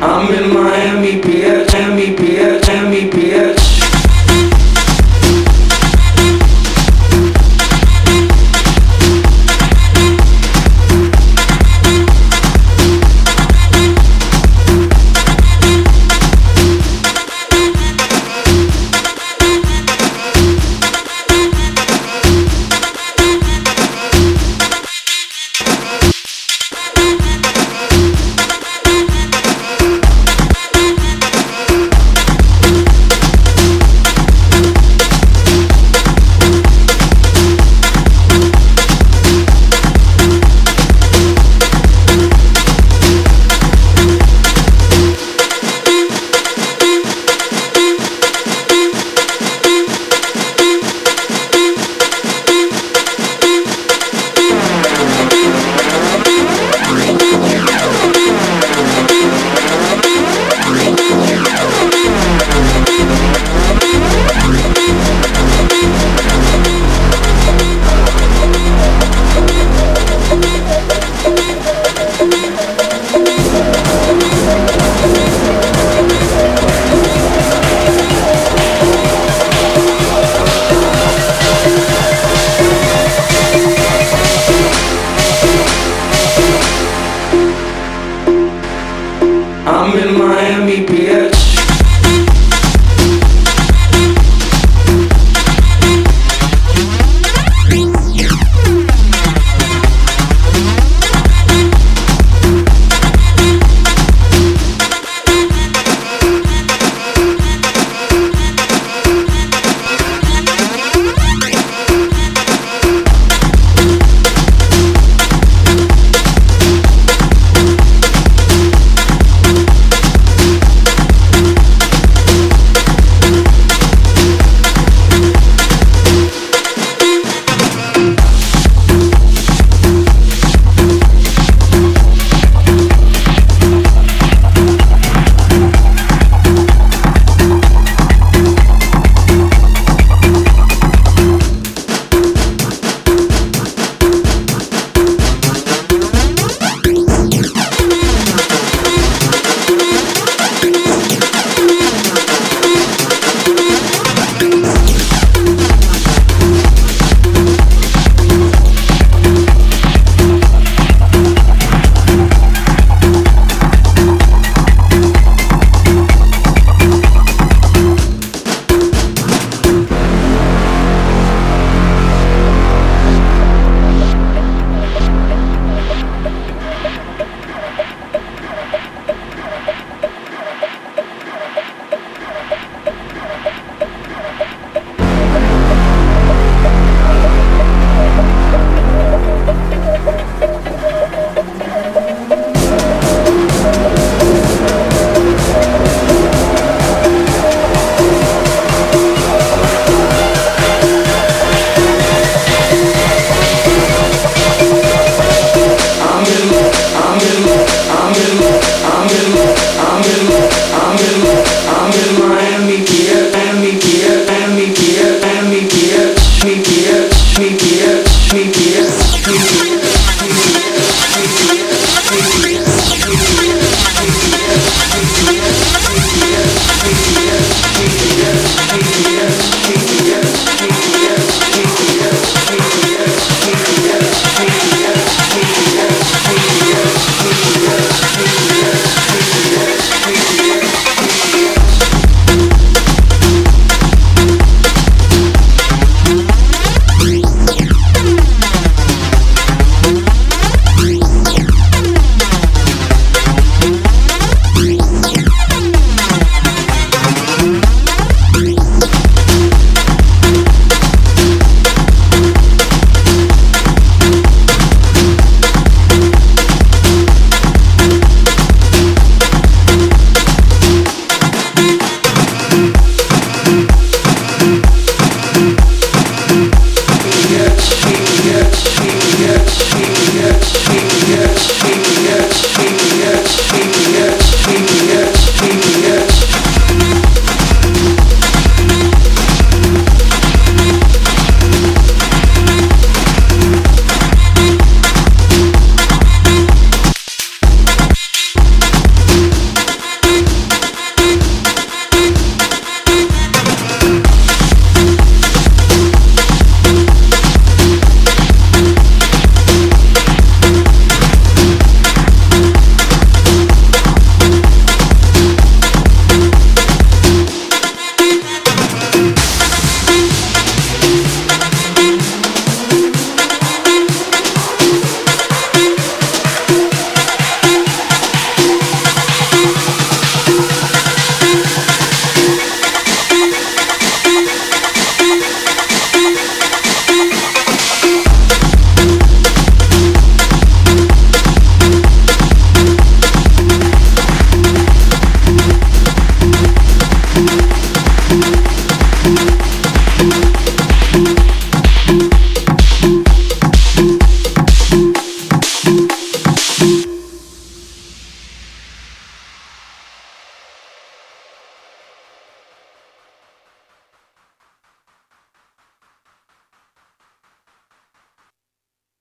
I'm in Miami, bitch. Miami.